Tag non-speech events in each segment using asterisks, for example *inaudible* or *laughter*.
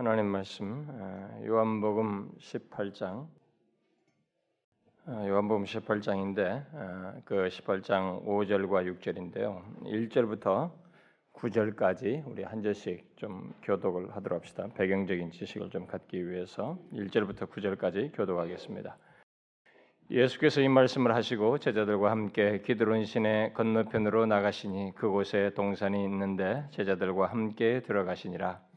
하나님 말씀 어, 요한복음 18장 어, 요한복음 18장인데 어, 그 18장 5절과 6절인데요. 1절부터 9절까지 우리 한 절씩 좀 교독을 하도록 합시다. 배경적인 지식을 좀 갖기 위해서 1절부터 9절까지 교독하겠습니다. 예수께서 이 말씀을 하시고 제자들과 함께 기드론 신의 건너편으로 나가시니 그곳에 동산이 있는데 제자들과 함께 들어가시니라.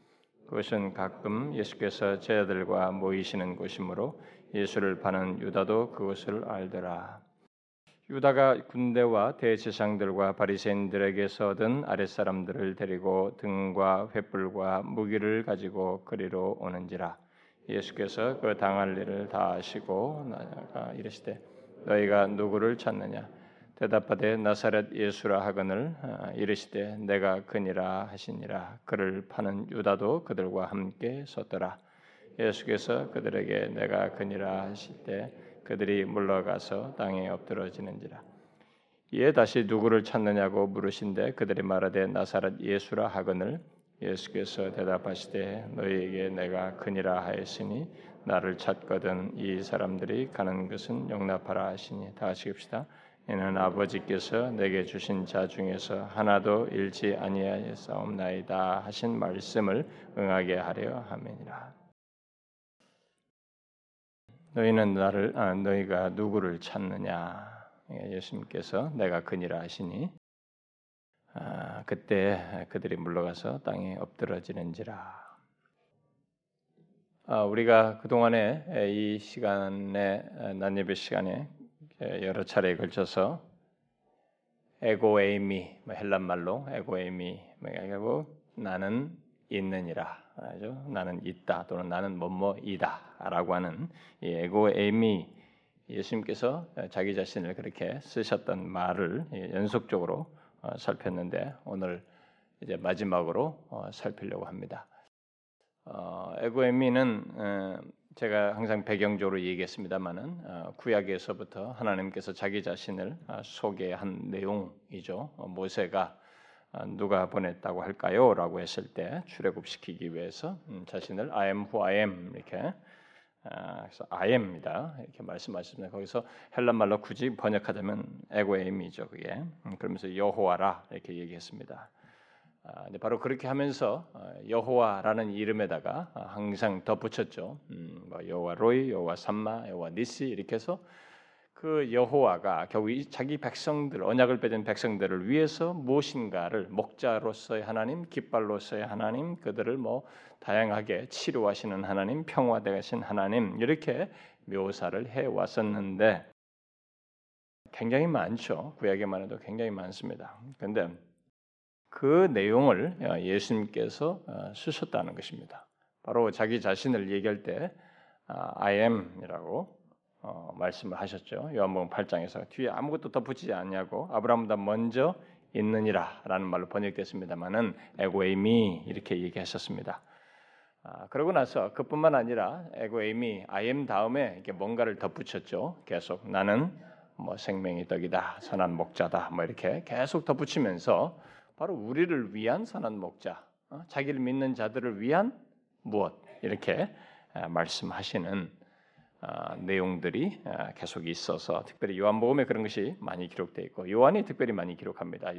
그것은 가끔 예수께서 제자들과 모이시는 곳이므로 예수를 파는 유다도 그것을 알더라. 유다가 군대와 대제상들과 바리새인들에게서 얻은 아랫사람들을 데리고 등과 횃불과 무기를 가지고 그리로 오는지라. 예수께서 그 당할 일을 다 아시고 나가 이르시되 너희가 누구를 찾느냐 대답하되 나사렛 예수라 하거늘 아, 이르시되 내가 그니라 하시니라. 그를 파는 유다도 그들과 함께 섰더라. 예수께서 그들에게 내가 그니라 하실 때 그들이 물러가서 땅에 엎드러지는지라. 이에 다시 누구를 찾느냐고 물으신데 그들이 말하되 나사렛 예수라 하거늘 예수께서 대답하시되 너희에게 내가 그니라 하였으니 나를 찾거든 이 사람들이 가는 것은 용납하라 하시니 다 읍시다. 이는 아버지께서 내게 주신 자 중에서 하나도 잃지 아니하였사옵나이다 하신 말씀을 응하게 하려 함이니라. 너희는 나를 아, 너희가 누구를 찾느냐? 예수님께서 내가 그니라 하시니 아, 그때 그들이 물러가서 땅에 엎드러지는지라. 아, 우리가 그 동안에 이 시간에 난예배 시간에 여러 차례에 걸쳐서 에고에이미 뭐 헬란 말로 에고에이미 뭐 나는 있느니라 죠 나는 있다 또는 나는 뭐뭐이다라고 하는 이 에고에이미 예수님께서 자기 자신을 그렇게 쓰셨던 말을 연속적으로 어, 살폈는데 오늘 이제 마지막으로 어, 살피려고 합니다. 어, 에고에미는 제가 항상 배경적으로 얘기했습니다만은 구약에서부터 하나님께서 자기 자신을 소개한 내용이죠. 모세가 누가 보냈다고 할까요?라고 했을 때 출애굽시키기 위해서 음, 자신을 I am who I am 이렇게 아, 그래서 I am입니다. 이렇게 말씀하셨습니다. 거기서 헬란 말로 굳이 번역하자면 에고에임이죠. 그게 음, 그러면서 여호와라 이렇게 얘기했습니다. 아, 바로 그렇게 하면서 어, 여호와라는 이름에다가 항상 덧붙였죠. 음, 뭐 여호와 로이, 여호와 삼마, 여호와 니시 이렇게 해서 그 여호와가 결국 자기 백성들 언약을 맺은 백성들을 위해서 무엇인가를 목자로서의 하나님, 깃발로서의 하나님, 그들을 뭐 다양하게 치료하시는 하나님, 평화되신 하나님 이렇게 묘사를 해 왔었는데 굉장히 많죠. 구약에만 해도 굉장히 많습니다. 그런데 그 내용을 예수님께서 어, 쓰셨다는 것입니다. 바로 자기 자신을 얘기할 때 아, I am이라고 어, 말씀을 하셨죠. 요한복음 8장에서 뒤에 아무것도 덧붙이지 않냐고 아브라함보다 먼저 있느니라라는 말로 번역됐습니다만은 에고에미 이렇게 얘기하셨습니다. 아, 그러고 나서 그뿐만 아니라 에고에미 아엠 다음에 이렇게 뭔가를 덧붙였죠. 계속 나는 뭐 생명의 떡이다, 선한 목자다, 뭐 이렇게 계속 덧붙이면서 바로 우리를 위한 선한 목자, 어? 자기를 믿는 자들을 위한 무엇 이렇게 아, 말씀하시는 아, 내용들이 아, 계속 있어서 특별히 요한복음에 그런 것이 많이 기록되어 있고 요한이 특별히 많이 기록합니다.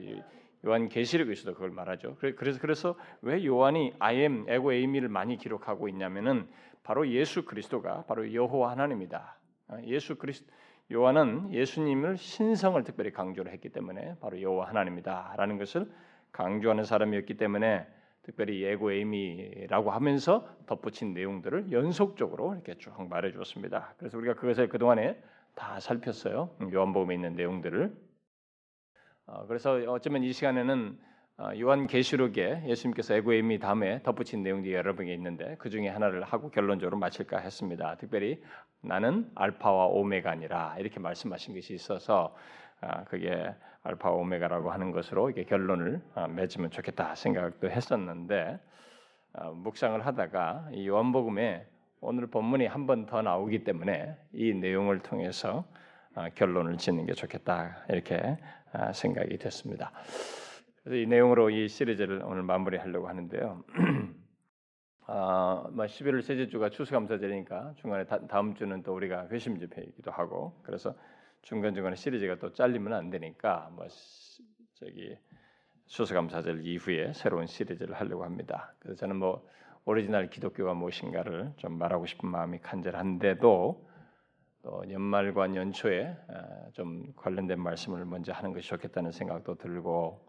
요한 계시록에서도 그걸 말하죠. 그래서 그래서 왜 요한이 I am 에고 에이미를 많이 기록하고 있냐면은 바로 예수 그리스도가 바로 여호와 하나님이다. 아, 예수 그리스 요한은 예수님을 신성을 특별히 강조를 했기 때문에 바로 여호와 하나님이다라는 것을 강조하는 사람이었기 때문에 특별히 예고 에이미라고 하면서 덧붙인 내용들을 연속적으로 이렇게 쭉 말해 주었습니다. 그래서 우리가 그것을 그 동안에 다 살폈어요. 요한복음에 있는 내용들을. 어, 그래서 어쩌면 이 시간에는 어, 요한 계시록에 예수님께서 에고에미 다음에 덧붙인 내용들이 여러 개 있는데 그 중에 하나를 하고 결론적으로 마칠까 했습니다. 특별히 나는 알파와 오메가니라 이렇게 말씀하신 것이 있어서 아, 그게 알파 오메가라고 하는 것으로 이게 결론을 아, 맺으면 좋겠다 생각도 했었는데 아, 묵상을 하다가 이 요한복음에 오늘 본문이 한 번 더 나오기 때문에 이 내용을 통해서 결론을 짓는 게 좋겠다 이렇게 생각이 됐습니다. 그래서 이 내용으로 이 시리즈를 오늘 마무리하려고 하는데요. *clears throat* 아, 뭐 11월 셋째 주가 추수감사절이니까 중간에 다, 다음 주는 또 우리가 회심 집회이기도 하고 그래서 중간 중간에 시리즈가 또 잘리면 안 되니까 뭐 시, 저기 추수감사절 이후에 새로운 시리즈를 하려고 합니다. 그래서 저는 뭐 오리지널 기독교가 무엇인가를 좀 말하고 싶은 마음이 간절한데도 또 연말과 연초에 아, 좀 관련된 말씀을 먼저 하는 것이 좋겠다는 생각도 들고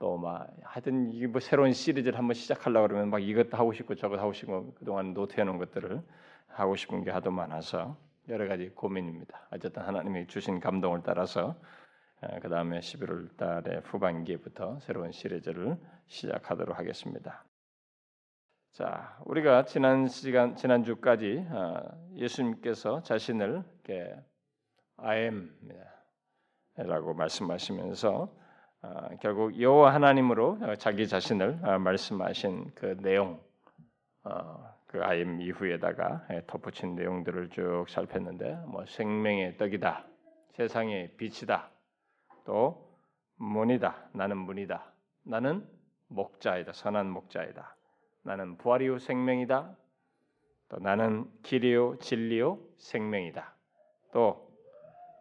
또 막 하여튼 이게 뭐 새로운 시리즈를 한번 시작하려고 그러면 막 이것도 하고 싶고 저것도 하고 싶고 그동안 노트해 놓은 것들을 하고 싶은 게 하도 많아서 여러 가지 고민입니다. 어쨌든 하나님이 주신 감동을 따라서 그 다음에 11월 달의 후반기부터 새로운 시리즈를 시작하도록 하겠습니다. 자, 우리가 지난 시간 지난 주까지 아, 예수님께서 자신을 이렇게 I am라고 말씀하시면서 어, 결국 여호와 하나님으로 자기 자신을 어, 말씀하신 그 내용, 어, 그 아임 이후에다가 예, 덧붙인 내용들을 쭉 살폈는데, 뭐 생명의 떡이다, 세상의 빛이다, 또 문이다, 나는 문이다, 나는 목자이다, 선한 목자이다, 나는 부활이요 생명이다, 또 나는 길이요 진리요 생명이다, 또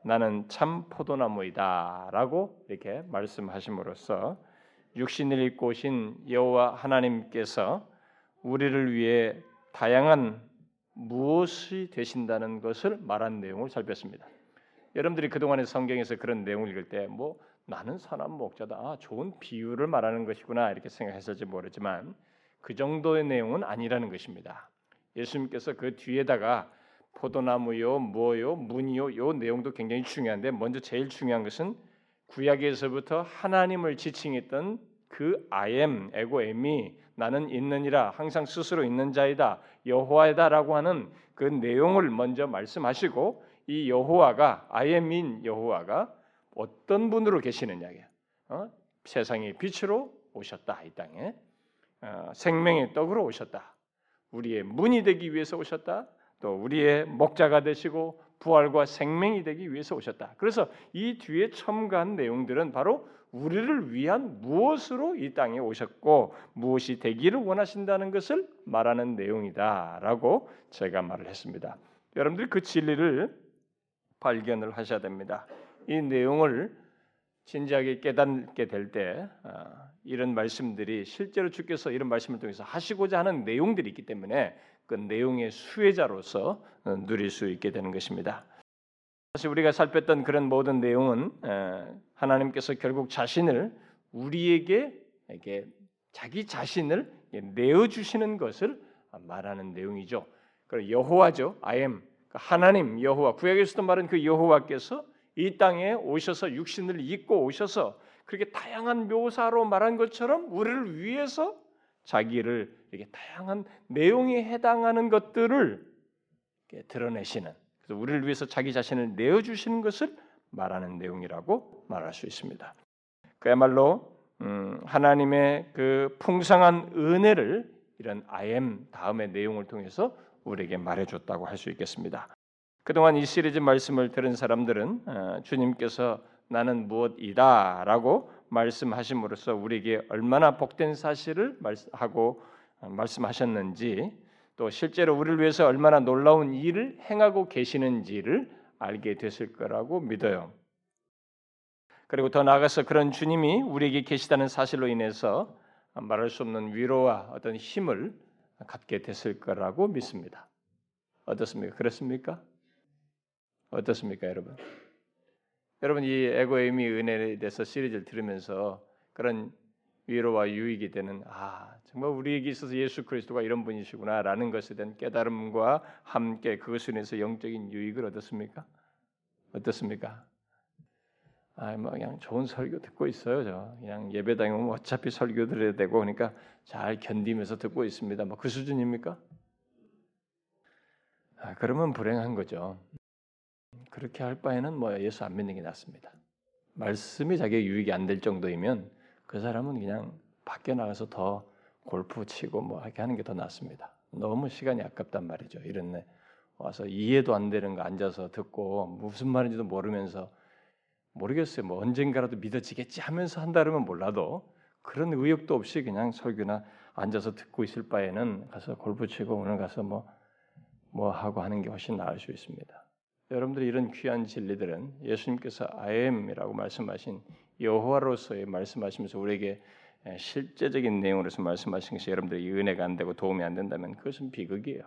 나는 참 포도나무이다라고 이렇게 말씀하심으로써 육신을 입고 오신 여호와 하나님께서 우리를 위해 다양한 무엇이 되신다는 것을 말한 내용을 살폈습니다. 여러분들이 그동안의 성경에서 그런 내용을 읽을 때 뭐 나는 선한 목자다. 아, 좋은 비유를 말하는 것이구나 이렇게 생각했을지 모르지만 그 정도의 내용은 아니라는 것입니다. 예수님께서 그 뒤에다가 포도나무요, 뭐요, 문이요, 요 내용도 굉장히 중요한데 먼저 제일 중요한 것은 구약에서부터 하나님을 지칭했던 그 I am, 에고 엠이 나는 있느니라 항상 스스로 있는 자이다 여호와이다라고 하는 그 내용을 먼저 말씀하시고 이 여호와가 I am인 여호와가 어떤 분으로 계시느냐 어? 세상의 빛으로 오셨다 이 땅에. 어, 생명의 떡으로 오셨다. 우리의 문이 되기 위해서 오셨다 또 우리의 목자가 되시고 부활과 생명이 되기 위해서 오셨다. 그래서 이 뒤에 첨가한 내용들은 바로 우리를 위한 무엇으로 이 땅에 오셨고 무엇이 되기를 원하신다는 것을 말하는 내용이다라고 제가 말을 했습니다. 여러분들 그 진리를 발견을 하셔야 됩니다. 이 내용을 진지하게 깨닫게 될때 아, 이런 말씀들이 실제로 주께서 이런 말씀을 통해서 하시고자 하는 내용들이 있기 때문에 그 내용의 수혜자로서 어, 누릴 수 있게 되는 것입니다. 사실 우리가 살폈던 그런 모든 내용은 하나님께서 결국 자신을 우리에게 이렇게 자기 자신을 내어 주시는 것을 말하는 내용이죠. 그 여호와죠. I am 그 하나님 여호와 구약에서도 말한 그 여호와께서 이 땅에 오셔서 육신을 입고 오셔서 그렇게 다양한 묘사로 말한 것처럼 우리를 위해서 자기를 이렇게 다양한 내용에 해당하는 것들을 드러내시는 그래서 우리를 위해서 자기 자신을 내어 주시는 것을 말하는 내용이라고 말할 수 있습니다. 그야말로 음, 하나님의 그 풍성한 은혜를 이런 am 다음의 내용을 통해서 우리에게 말해줬다고 할 수 있겠습니다. 그동안 이 시리즈 말씀을 들은 사람들은 어, 주님께서 나는 무엇이다라고 말씀하심으로써 우리에게 얼마나 복된 사실을 하고 어, 말씀하셨는지 또 실제로 우리를 위해서 얼마나 놀라운 일을 행하고 계시는지를 알게 됐을 거라고 믿어요. 그리고 더 나아가서 그런 주님이 우리에게 계시다는 사실로 인해서 말할 수 없는 위로와 어떤 힘을 갖게 됐을 거라고 믿습니다. 어떻습니까? 그렇습니까? 어떻습니까, 여러분? 여러분 이 에고의 의미 은혜에 대해서 시리즈를 들으면서 그런 위로와 유익이 되는 아 정말 우리에게 있어서 예수 그리스도가 이런 분이시구나라는 것에 대한 깨달음과 함께 그것을 인해서 영적인 유익을 얻었습니까? 어떻습니까? 아, 뭐 그냥 좋은 설교 듣고 있어요, 저. 그냥 예배당에 오면 어차피 설교 들어야 되고 그러니까 잘 견디면서 듣고 있습니다. 뭐 그 수준입니까? 아, 그러면 불행한 거죠. 그렇게 할 바에는 뭐 예수 안 믿는 게 낫습니다. 말씀이 자기의 유익이 안 될 정도이면 그 사람은 그냥 밖에 나가서 더 골프 치고 뭐 이렇게 하는 게 더 낫습니다. 너무 시간이 아깝단 말이죠. 이런 와서 이해도 안 되는 거 앉아서 듣고 무슨 말인지도 모르면서 모르겠어요. 뭐 언젠가라도 믿어지겠지 하면서 한다 그러면 몰라도 그런 의욕도 없이 그냥 설교나 앉아서 듣고 있을 바에는 가서 골프 치고 오늘 가서 뭐, 뭐 하고 하는 게 훨씬 나을 수 있습니다. 여러분들이 이런 귀한 진리들은 예수님께서 I am이라고 말씀하신 여호와로서의 말씀하시면서 우리에게 실제적인 내용으로서 말씀하신 것이 여러분들이 은혜가 안 되고 도움이 안 된다면 그것은 비극이에요.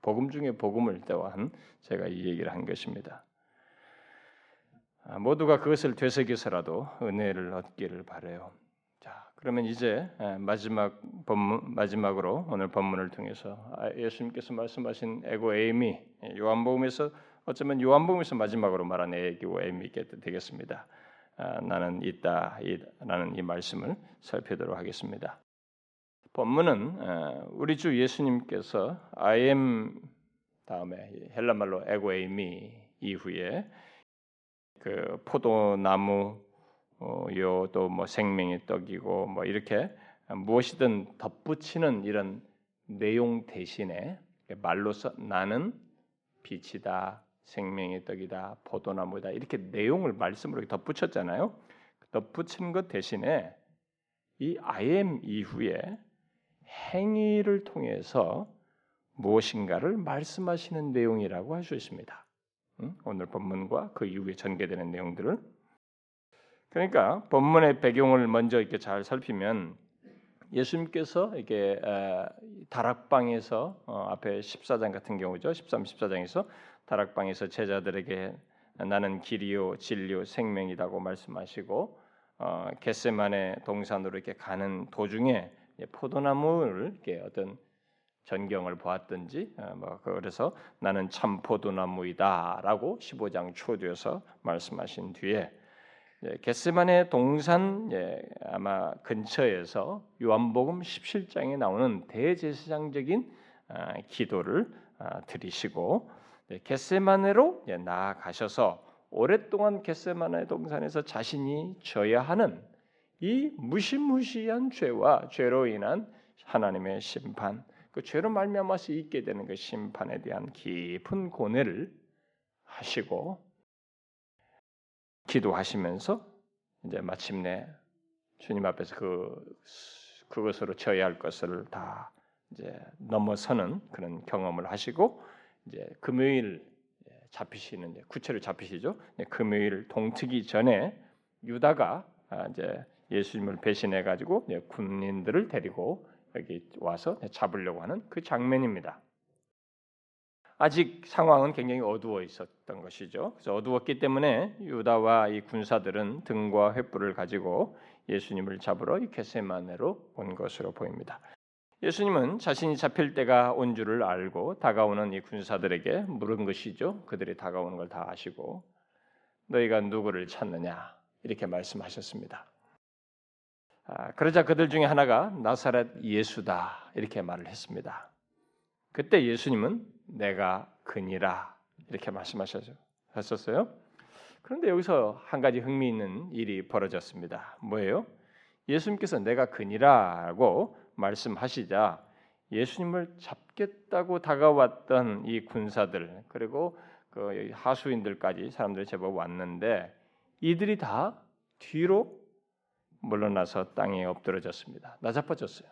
복음 중에 복음을 또한 제가 이 얘기를 한 것입니다. 아, 모두가 그것을 되새겨서라도 은혜를 얻기를 바래요. 자, 그러면 이제 마지막 본문 마지막으로 오늘 본문을 통해서 아, 예수님께서 말씀하신 에고 에임이 요한복음에서 어쩌면 요한복음에서 마지막으로 말한 에고 에임이 되겠습니다. 아, 나는 있다, 라는 이 말씀을 살펴보도록 하겠습니다. 본문은 우리 주 예수님께서 I am 다음에 헬라말로 에고 에이미 이후에 그 포도나무 어, 요 또 뭐 생명의 떡이고 뭐 이렇게 무엇이든 덧붙이는 이런 내용 대신에 말로서 나는 빛이다, 생명의 떡이다, 포도나무다 이렇게 내용을 말씀으로 덧붙였잖아요. 덧붙인 것 대신에 이 I am 이후에 행위를 통해서 무엇인가를 말씀하시는 내용이라고 할 수 있습니다. 오늘 본문과 그 이후에 전개되는 내용들을 그러니까 본문의 배경을 먼저 이렇게 잘 살피면 예수님께서 이게 다락방에서 어, 앞에 14장 같은 경우죠. 13, 14장에서 다락방에서 제자들에게 나는 길이요 진리요 생명이라고 말씀하시고 어, 겟세만의 동산으로 이렇게 가는 도중에 포도나무를 이렇게 어떤 전경을 보았든지 어, 뭐 그래서 나는 참 포도나무이다라고 15장 초두에서 말씀하신 뒤에 겟세만의 동산 아마 근처에서 요한복음 17장에 나오는 대제사장적인 아, 기도를 아, 드리시고 겟세만으로 나아가셔서 오랫동안 겟세만의 동산에서 자신이 져야 하는 이 무시무시한 죄와 죄로 인한 하나님의 심판, 그 죄로 말미암아서 있게 되는 그 심판에 대한 깊은 고뇌를 하시고 기도하시면서 이제 마침내 주님 앞에서 그 그것으로 져야 할 것을 다 이제 넘어서는 그런 경험을 하시고 이제 금요일 잡히시는 이제 구체로 잡히시죠. 금요일 동트기 전에 유다가 아, 이제 예수님을 배신해 가지고 군인들을 데리고 여기 와서 잡으려고 하는 그 장면입니다. 아직 상황은 굉장히 어두워 있었던 것이죠. 그래서 어두웠기 때문에 유다와 이 군사들은 등과 횃불을 가지고 예수님을 잡으러 이 게세마네로 온 것으로 보입니다. 예수님은 자신이 잡힐 때가 온 줄을 알고 다가오는 이 군사들에게 물은 것이죠. 그들이 다가오는 걸 다 아시고 너희가 누구를 찾느냐 이렇게 말씀하셨습니다. 아, 그러자 그들 중에 하나가 나사렛 예수다 이렇게 말을 했습니다. 그때 예수님은 내가 그니라 이렇게 말씀하셨죠. 했었어요. 그런데 여기서 한 가지 흥미있는 일이 벌어졌습니다. 뭐예요? 예수님께서 내가 그니라고 말씀하시자 예수님을 잡겠다고 다가왔던 이 군사들 그리고 그 하수인들까지 사람들이 제법 왔는데 이들이 다 뒤로 물러나서 땅에 엎드러졌습니다. 나자빠졌어요.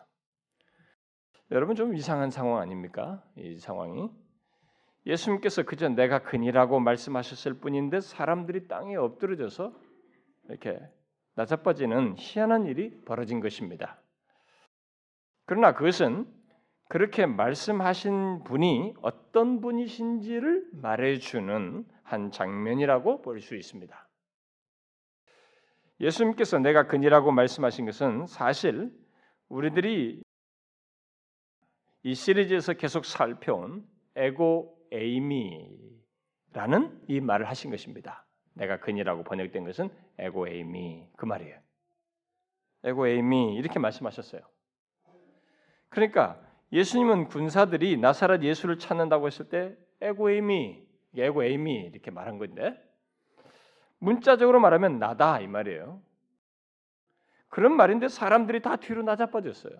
여러분 좀 이상한 상황 아닙니까? 이 상황이 예수님께서 그저 내가 그니라고 말씀하셨을 뿐인데 사람들이 땅에 엎드러져서 이렇게 나자빠지는 희한한 일이 벌어진 것입니다. 그러나 그것은 그렇게 말씀하신 분이 어떤 분이신지를 말해주는 한 장면이라고 볼 수 있습니다. 예수님께서 내가 그니라고 말씀하신 것은 사실 우리들이 이 시리즈에서 계속 살펴온 에고 에이미라는 이 말을 하신 것입니다. 내가 그니라고 번역된 것은 에고 에이미 그 말이에요. 에고 에이미 이렇게 말씀하셨어요. 그러니까 예수님은 군사들이 나사렛 예수를 찾는다고 했을 때 에고 에이미, 에고 에이미 이렇게 말한 건데 문자적으로 말하면 나다 이 말이에요. 그런 말인데 사람들이 다 뒤로 나자빠졌어요.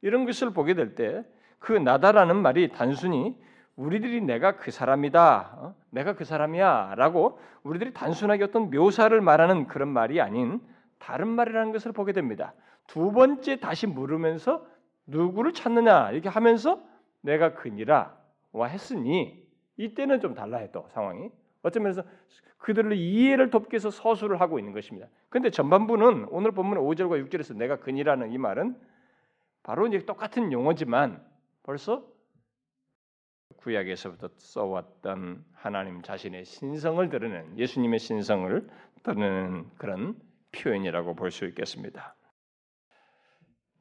이런 것을 보게 될 때 그 나다라는 말이 단순히 우리들이 내가 그 사람이다, 어? 내가 그 사람이야라고 우리들이 단순하게 어떤 묘사를 말하는 그런 말이 아닌 다른 말이라는 것을 보게 됩니다. 두 번째 다시 물으면서 누구를 찾느냐 이렇게 하면서 내가 그니라 와 했으니 이때는 좀 달라요 또 상황이 어쩌면서 그들을 이해를 돕기 위해서 서술을 하고 있는 것입니다. 근데 전반부는 오늘 본문 5절과 6절에서 내가 그니라는 이 말은 바로 이제 똑같은 용어지만 벌써 구약에서부터 써왔던 하나님 자신의 신성을 드러내는 예수님의 신성을 드러내는 그런 표현이라고 볼 수 있겠습니다.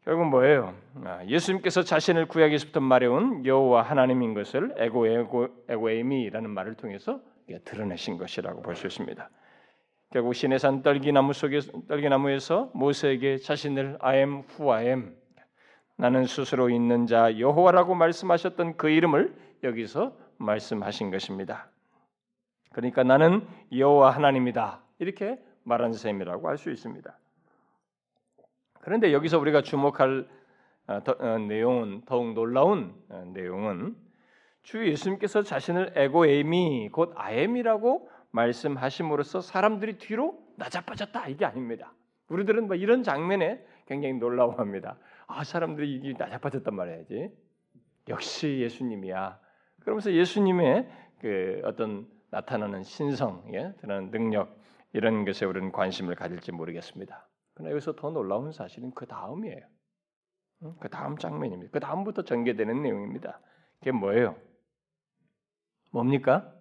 결국 뭐예요? 아, 예수님께서 자신을 구약에서부터 말해온 여호와 하나님인 것을 에고 에고 에고에미라는 말을 통해서 드러내신 것이라고 볼 수 있습니다. 결국 시내산 떨기나무 속에 떨기나무에서 모세에게 자신을 아엠 후아엠 나는 스스로 있는 자 여호와라고 말씀하셨던 그 이름을 여기서 말씀하신 것입니다. 그러니까 나는 여호와 하나님이다 이렇게 말한 셈이라고 할 수 있습니다. 그런데 여기서 우리가 주목할 어, 어, 내용은 더욱 놀라운 어, 내용은 주 예수님께서 자신을 에고에미 곧 아엠이라고 말씀하심으로써 사람들이 뒤로 낮아빠졌다 이게 아닙니다. 우리들은 뭐 이런 장면에 굉장히 놀라워합니다. 아 사람들이 이게 낮아빠졌단 말이야지. 역시 예수님이야. 그러면서 예수님의 그 어떤 나타나는 신성, 예, 그런 능력 이런 것에 우리는 관심을 가질지 모르겠습니다. 그러나 여기서 더 놀라운 사실은 그 다음이에요. 그 다음 장면입니다. 그 다음부터 전개되는 내용입니다. 그게 뭐예요? 뭡니까?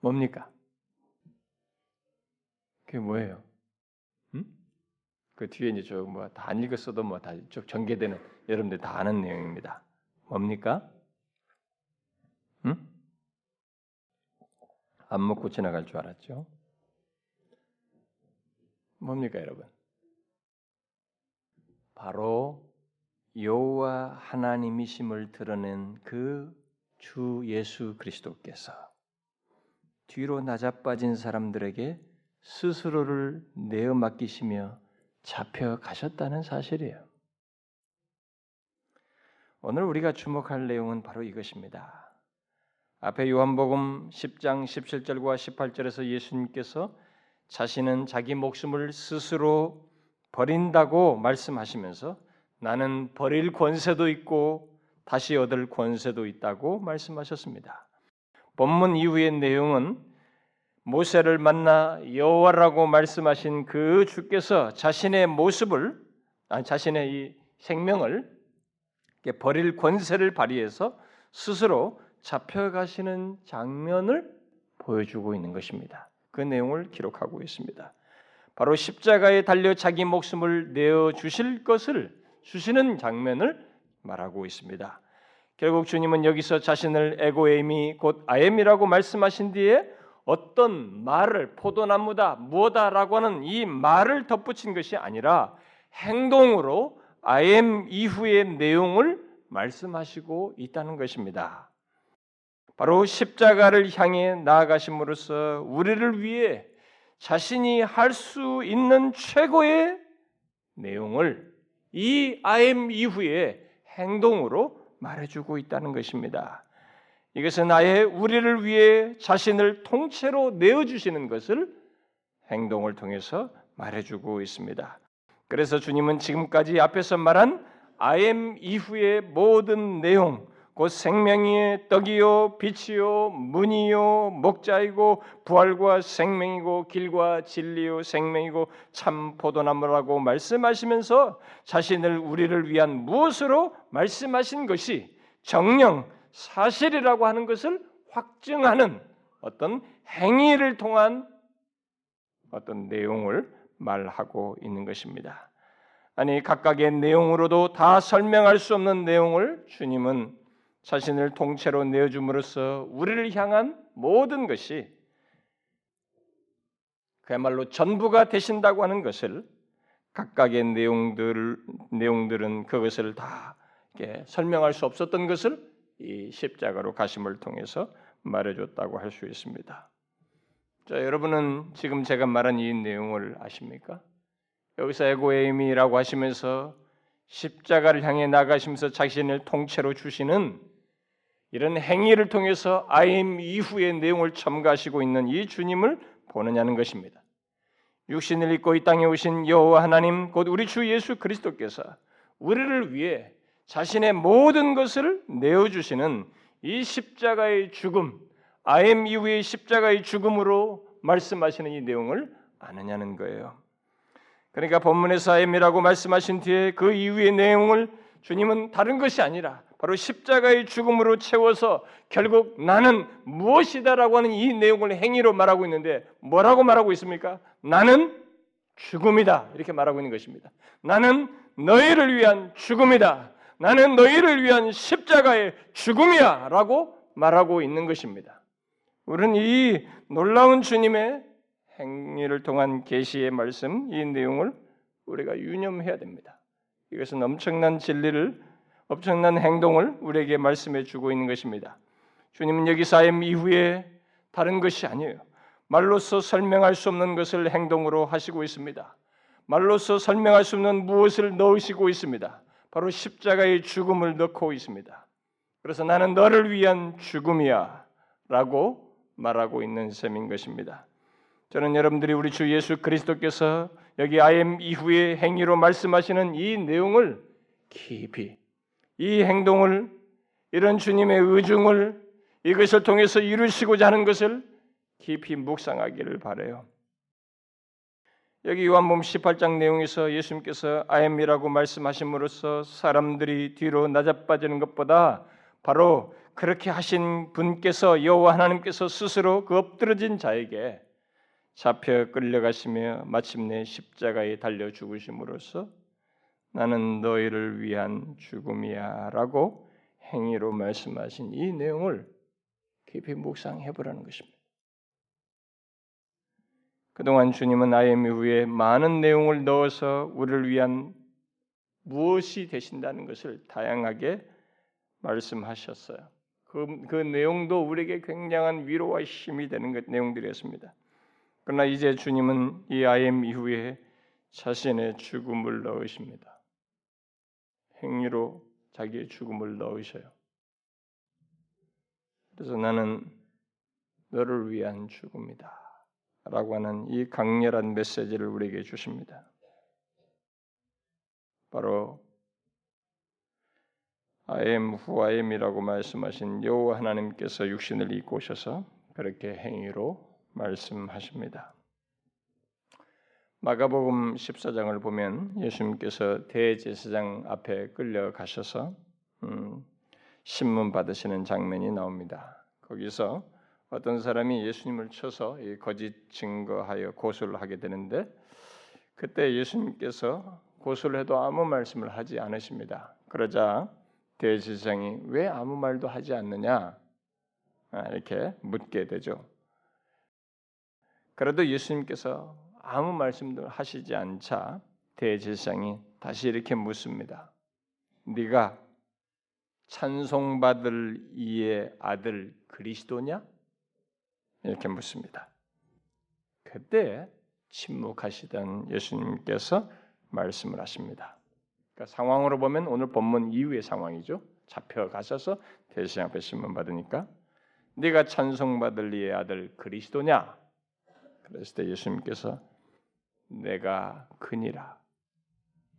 뭡니까? 그게 뭐예요? 음? 그 뒤에 이제 저뭐다 안 읽었어도 뭐다쭉 전개되는 여러분들 다 아는 내용입니다. 뭡니까? 음? 안 먹고 지나갈 줄 알았죠? 뭡니까, 여러분? 바로 여호와 하나님이심을 드러낸 그 주 예수 그리스도께서 뒤로 낮아빠진 사람들에게 스스로를 내어 맡기시며 잡혀 가셨다는 사실이에요. 오늘 우리가 주목할 내용은 바로 이것입니다. 앞에 요한복음 10장 17절과 18절에서 예수님께서 자신은 자기 목숨을 스스로 버린다고 말씀하시면서 나는 버릴 권세도 있고 다시 얻을 권세도 있다고 말씀하셨습니다. 본문 이후의 내용은 모세를 만나 여호와라고 말씀하신 그 주께서 자신의 모습을 아니 자신의 이 생명을 버릴 권세를 발휘해서 스스로 잡혀가시는 장면을 보여주고 있는 것입니다. 그 내용을 기록하고 있습니다. 바로 십자가에 달려 자기 목숨을 내어 주실 것을 주시는 장면을 말하고 있습니다. 결국 주님은 여기서 자신을 에고에미 곧 아엠이라고 말씀하신 뒤에 어떤 말을 포도나무다 무엇다라고 하는 이 말을 덧붙인 것이 아니라 행동으로 아엠 이후의 내용을 말씀하시고 있다는 것입니다. 바로 십자가를 향해 나아가심으로써 우리를 위해 자신이 할 수 있는 최고의 내용을 이 아엠 이후에 행동으로 말해주고 있다는 것입니다. 이것은 아예 우리를 위해 자신을 통째로 내어주시는 것을 행동을 통해서 말해주고 있습니다. 그래서 주님은 지금까지 앞에서 말한 아엠 이후의 모든 내용, 곧 생명의 떡이요 빛이요 문이요 목자이고 부활과 생명이고 길과 진리요 생명이고 참 포도나무라고 말씀하시면서 자신을 우리를 위한 무엇으로 말씀하신 것이 정령 사실이라고 하는 것을 확증하는 어떤 행위를 통한 어떤 내용을 말하고 있는 것입니다. 아니 각각의 내용으로도 다 설명할 수 없는 내용을 주님은 자신을 통째로 내어줌으로써 우리를 향한 모든 것이 그야말로 전부가 되신다고 하는 것을 각각의 내용들 내용들은 그것을 다 설명할 수 없었던 것을 이 십자가로 가심을 통해서 말해줬다고 할 수 있습니다. 자, 여러분은 지금 제가 말한 이 내용을 아십니까? 여기서 에고에임이라고 하시면서 십자가를 향해 나가시면서 자신을 통째로 주시는 이런 행위를 통해서 아임 이후의 내용을 첨가하시고 있는 이 주님을 보느냐는 것입니다. 육신을 입고 이 땅에 오신 여호와 하나님 곧 우리 주 예수 그리스도께서 우리를 위해 자신의 모든 것을 내어 주시는 이 십자가의 죽음, 아엠 이후의 십자가의 죽음으로 말씀하시는 이 내용을 아느냐는 거예요. 그러니까 본문에서 아엠이라고 말씀하신 뒤에 그 이후의 내용을 주님은 다른 것이 아니라 바로 십자가의 죽음으로 채워서 결국 나는 무엇이다라고 하는 이 내용을 행위로 말하고 있는데 뭐라고 말하고 있습니까? 나는 죽음이다. 이렇게 말하고 있는 것입니다. 나는 너희를 위한 죽음이다. 나는 너희를 위한 십자가의 죽음이야. 라고 말하고 있는 것입니다. 우리는 이 놀라운 주님의 행위를 통한 계시의 말씀, 이 내용을 우리가 유념해야 됩니다. 이것은 엄청난 진리를 엄청난 행동을 우리에게 말씀해 주고 있는 것입니다. 주님은 여기 사임 이후에 다른 것이 아니에요. 말로서 설명할 수 없는 것을 행동으로 하시고 있습니다. 말로서 설명할 수 없는 무엇을 넣으시고 있습니다. 바로 십자가의 죽음을 넣고 있습니다. 그래서 나는 너를 위한 죽음이야 라고 말하고 있는 셈인 것입니다. 저는 여러분들이 우리 주 예수 그리스도께서 여기 아엠 이후의 행위로 말씀하시는 이 내용을 깊이 이 행동을 이런 주님의 의중을 이것을 통해서 이루시고자 하는 것을 깊이 묵상하기를 바래요. 여기 요한복음 18장 내용에서 예수님께서 아엠이라고 말씀하심으로써 사람들이 뒤로 낮아빠지는 것보다 바로 그렇게 하신 분께서 여호와 하나님께서 스스로 그 엎드러진 자에게 잡혀 끌려가시며 마침내 십자가에 달려 죽으심으로써 나는 너희를 위한 죽음이야라고 행위로 말씀하신 이 내용을 깊이 묵상해 보라는 것입니다. 그동안 주님은 아엠 이후에 많은 내용을 넣어서 우리를 위한 무엇이 되신다는 것을 다양하게 말씀하셨어요. 그, 그 내용도 우리에게 굉장한 위로와 힘이 되는 것, 내용들이었습니다. 그러나 이제 주님은 이 아엠 이후에 자신의 죽음을 넣으십니다. 행위로 자기의 죽음을 넣으셔요. 그래서 나는 너를 위한 죽음이다. 라고 하는 이 강렬한 메시지를 우리에게 주십니다. 바로 아엠 후아엠이라고 말씀하신 여호와 하나님께서 육신을 입고 오셔서 그렇게 행위로 말씀하십니다. 마가복음 14장을 보면 예수님께서 대제사장 앞에 끌려가셔서 음, 신문 받으시는 장면이 나옵니다. 거기서 어떤 사람이 예수님을 쳐서 거짓 증거하여 고소를 하게 되는데 그때 예수님께서 고소를 해도 아무 말씀을 하지 않으십니다. 그러자 대제사장이 왜 아무 말도 하지 않느냐 아, 이렇게 묻게 되죠. 그래도 예수님께서 아무 말씀도 하시지 않자 대제사장이 다시 이렇게 묻습니다. 네가 찬송받을 이의 아들 그리스도냐? 이렇게 묻습니다. 그때 침묵하시던 예수님께서 말씀을 하십니다. 그러니까 상황으로 보면 오늘 본문 이후의 상황이죠. 잡혀가셔서 대제사장 앞에 신문 받으니까 네가 찬송받을 이의 아들 그리스도냐? 그랬을 때 예수님께서 내가 그니라.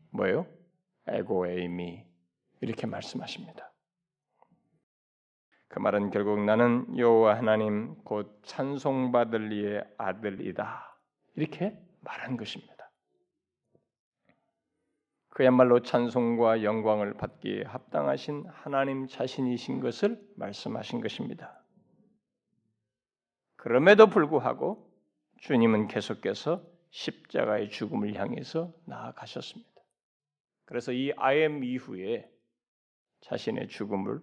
뭐요? 에고 에이미 이렇게 말씀하십니다. 그 말은 결국 나는 여호와 하나님 곧 찬송받을 이의 아들이다. 이렇게 말한 것입니다. 그야말로 찬송과 영광을 받기에 합당하신 하나님 자신이신 것을 말씀하신 것입니다. 그럼에도 불구하고 주님은 계속해서 십자가의 죽음을 향해서 나아가셨습니다. 그래서 이 아엠 이후에 자신의 죽음을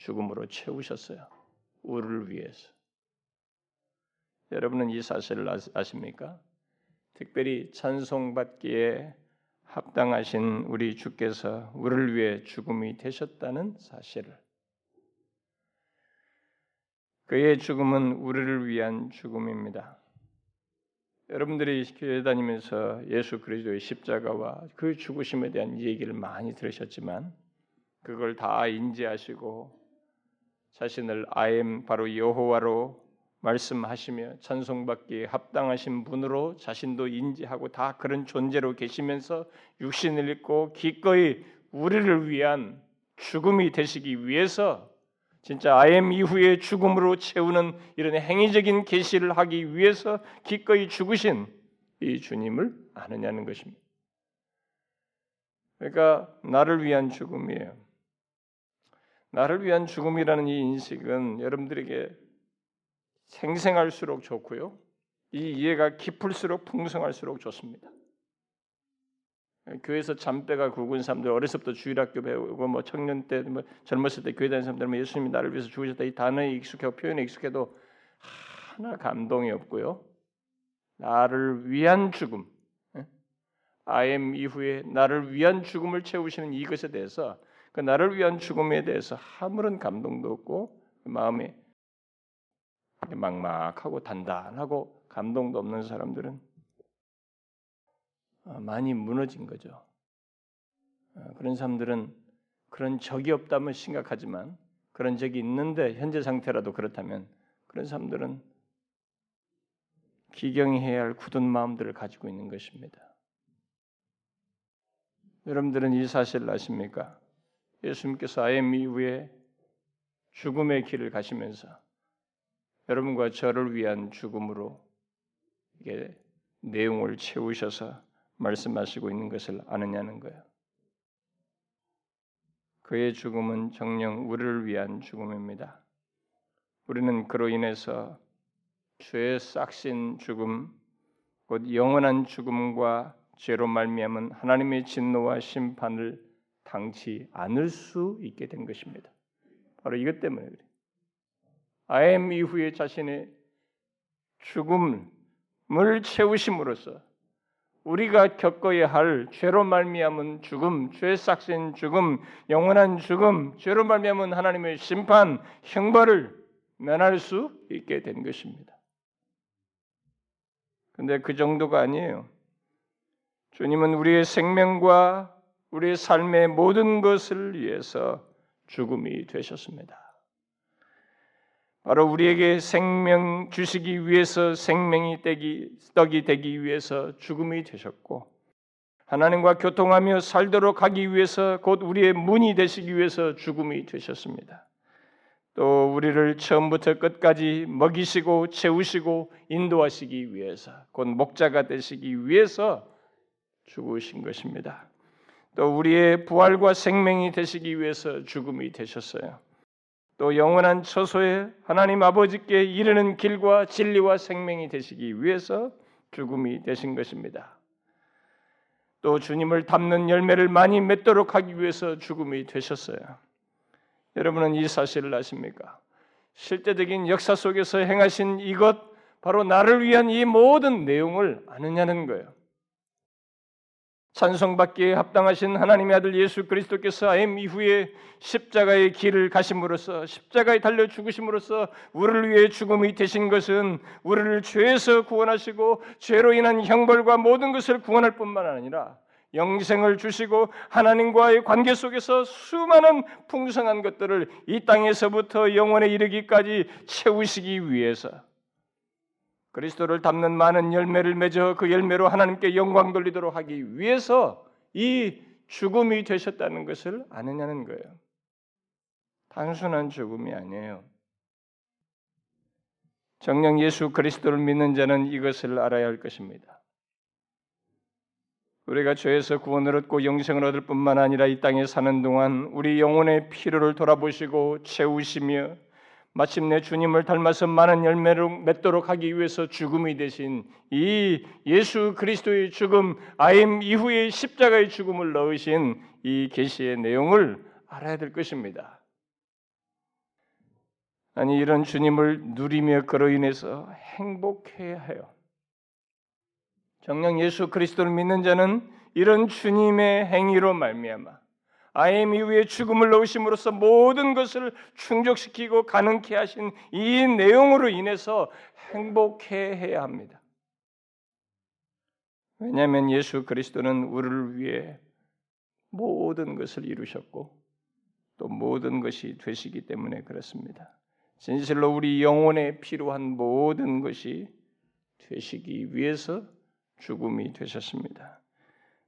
죽음으로 채우셨어요. 우리를 위해서. 여러분은 이 사실을 아십니까? 특별히 찬송받기에 합당하신 우리 주께서 우리를 위해 죽음이 되셨다는 사실을 그의 죽음은 우리를 위한 죽음입니다. 여러분들이 교회 다니면서 예수 그리스도의 십자가와 그 죽으심에 대한 얘기를 많이 들으셨지만 그걸 다 인지하시고 자신을 아엠 바로 여호와로 말씀하시며 찬송받기에 합당하신 분으로 자신도 인지하고 다 그런 존재로 계시면서 육신을 입고 기꺼이 우리를 위한 죽음이 되시기 위해서 진짜 아엠 이후의 죽음으로 채우는 이런 행위적인 계시를 하기 위해서 기꺼이 죽으신 이 주님을 아느냐는 것입니다. 그러니까 나를 위한 죽음이에요. 나를 위한 죽음이라는 이 인식은 여러분들에게 생생할수록 좋고요. 이 이해가 깊을수록 풍성할수록 좋습니다. 교회에서 잠배가 굵은 사람들 어려서부터 주일학교 배우고 뭐 청년 때 뭐 젊었을 때 교회 다니는 사람들은 뭐 예수님이 나를 위해서 죽으셨다 이 단어에 익숙하고 표현에 익숙해도 하나 감동이 없고요. 나를 위한 죽음, 아엠 이후에 나를 위한 죽음을 채우시는 이것에 대해서 그 나를 위한 죽음에 대해서 아무런 감동도 없고 마음에 막막하고 단단하고 감동도 없는 사람들은 어, 많이 무너진 거죠. 어, 그런 사람들은 그런 적이 없다면 심각하지만 그런 적이 있는데 현재 상태라도 그렇다면 그런 사람들은 기경해야 할 굳은 마음들을 가지고 있는 것입니다. 여러분들은 이 사실을 아십니까? 예수님께서 아엠 이후에 죽음의 길을 가시면서 여러분과 저를 위한 죽음으로 이게 내용을 채우셔서 말씀하시고 있는 것을 아느냐는 거예요. 그의 죽음은 정령 우리를 위한 죽음입니다. 우리는 그로 인해서 죄의 싹신 죽음, 곧 영원한 죽음과 죄로 말미암은 하나님의 진노와 심판을 당치 않을 수 있게 된 것입니다. 바로 이것 때문에 그래. 아엠 이후에 자신의 죽음을 채우심으로써 우리가 겪어야 할 죄로 말미암은 죽음, 죄 삭신 죽음, 영원한 죽음, 죄로 말미암은 하나님의 심판, 형벌을 면할 수 있게 된 것입니다. 근데 그 정도가 아니에요. 주님은 우리의 생명과 우리의 삶의 모든 것을 위해서 죽음이 되셨습니다. 바로 우리에게 생명 주시기 위해서 생명이 되기, 떡이 되기 위해서 죽음이 되셨고 하나님과 교통하며 살도록 하기 위해서 곧 우리의 문이 되시기 위해서 죽음이 되셨습니다. 또 우리를 처음부터 끝까지 먹이시고 채우시고 인도하시기 위해서 곧 목자가 되시기 위해서 죽으신 것입니다. 또 우리의 부활과 생명이 되시기 위해서 죽음이 되셨어요. 또 영원한 처소에 하나님 아버지께 이르는 길과 진리와 생명이 되시기 위해서 죽음이 되신 것입니다. 또 주님을 닮는 열매를 많이 맺도록 하기 위해서 죽음이 되셨어요. 여러분은 이 사실을 아십니까? 실제적인 역사 속에서 행하신 이것 바로 나를 위한 이 모든 내용을 아느냐는 거예요. 찬송받기에 합당하신 하나님의 아들 예수 그리스도께서 아임 이후에 십자가의 길을 가심으로써 십자가에 달려 죽으심으로써 우리를 위해 죽음이 되신 것은 우리를 죄에서 구원하시고 죄로 인한 형벌과 모든 것을 구원할 뿐만 아니라 영생을 주시고 하나님과의 관계 속에서 수많은 풍성한 것들을 이 땅에서부터 영원에 이르기까지 채우시기 위해서 그리스도를 담는 많은 열매를 맺어 그 열매로 하나님께 영광 돌리도록 하기 위해서 이 죽음이 되셨다는 것을 아느냐는 거예요. 단순한 죽음이 아니에요. 정령 예수 그리스도를 믿는 자는 이것을 알아야 할 것입니다. 우리가 죄에서 구원을 얻고 영생을 얻을 뿐만 아니라 이 땅에 사는 동안 우리 영혼의 필요를 돌아보시고 채우시며 마침내 주님을 닮아서 많은 열매를 맺도록 하기 위해서 죽음이 되신 이 예수 그리스도의 죽음, 아임 이후의 십자가의 죽음을 넣으신 이 계시의 내용을 알아야 될 것입니다. 아니 이런 주님을 누리며 그로 인해서 행복해야 해요. 정녕 예수 그리스도를 믿는 자는 이런 주님의 행위로 말미암아 아임 이후에 죽음을 넣으심으로써 모든 것을 충족시키고 가능케 하신 이 내용으로 인해서 행복해 해야 합니다. 왜냐하면 예수 그리스도는 우리를 위해 모든 것을 이루셨고 또 모든 것이 되시기 때문에 그렇습니다. 진실로 우리 영혼에 필요한 모든 것이 되시기 위해서 죽음이 되셨습니다.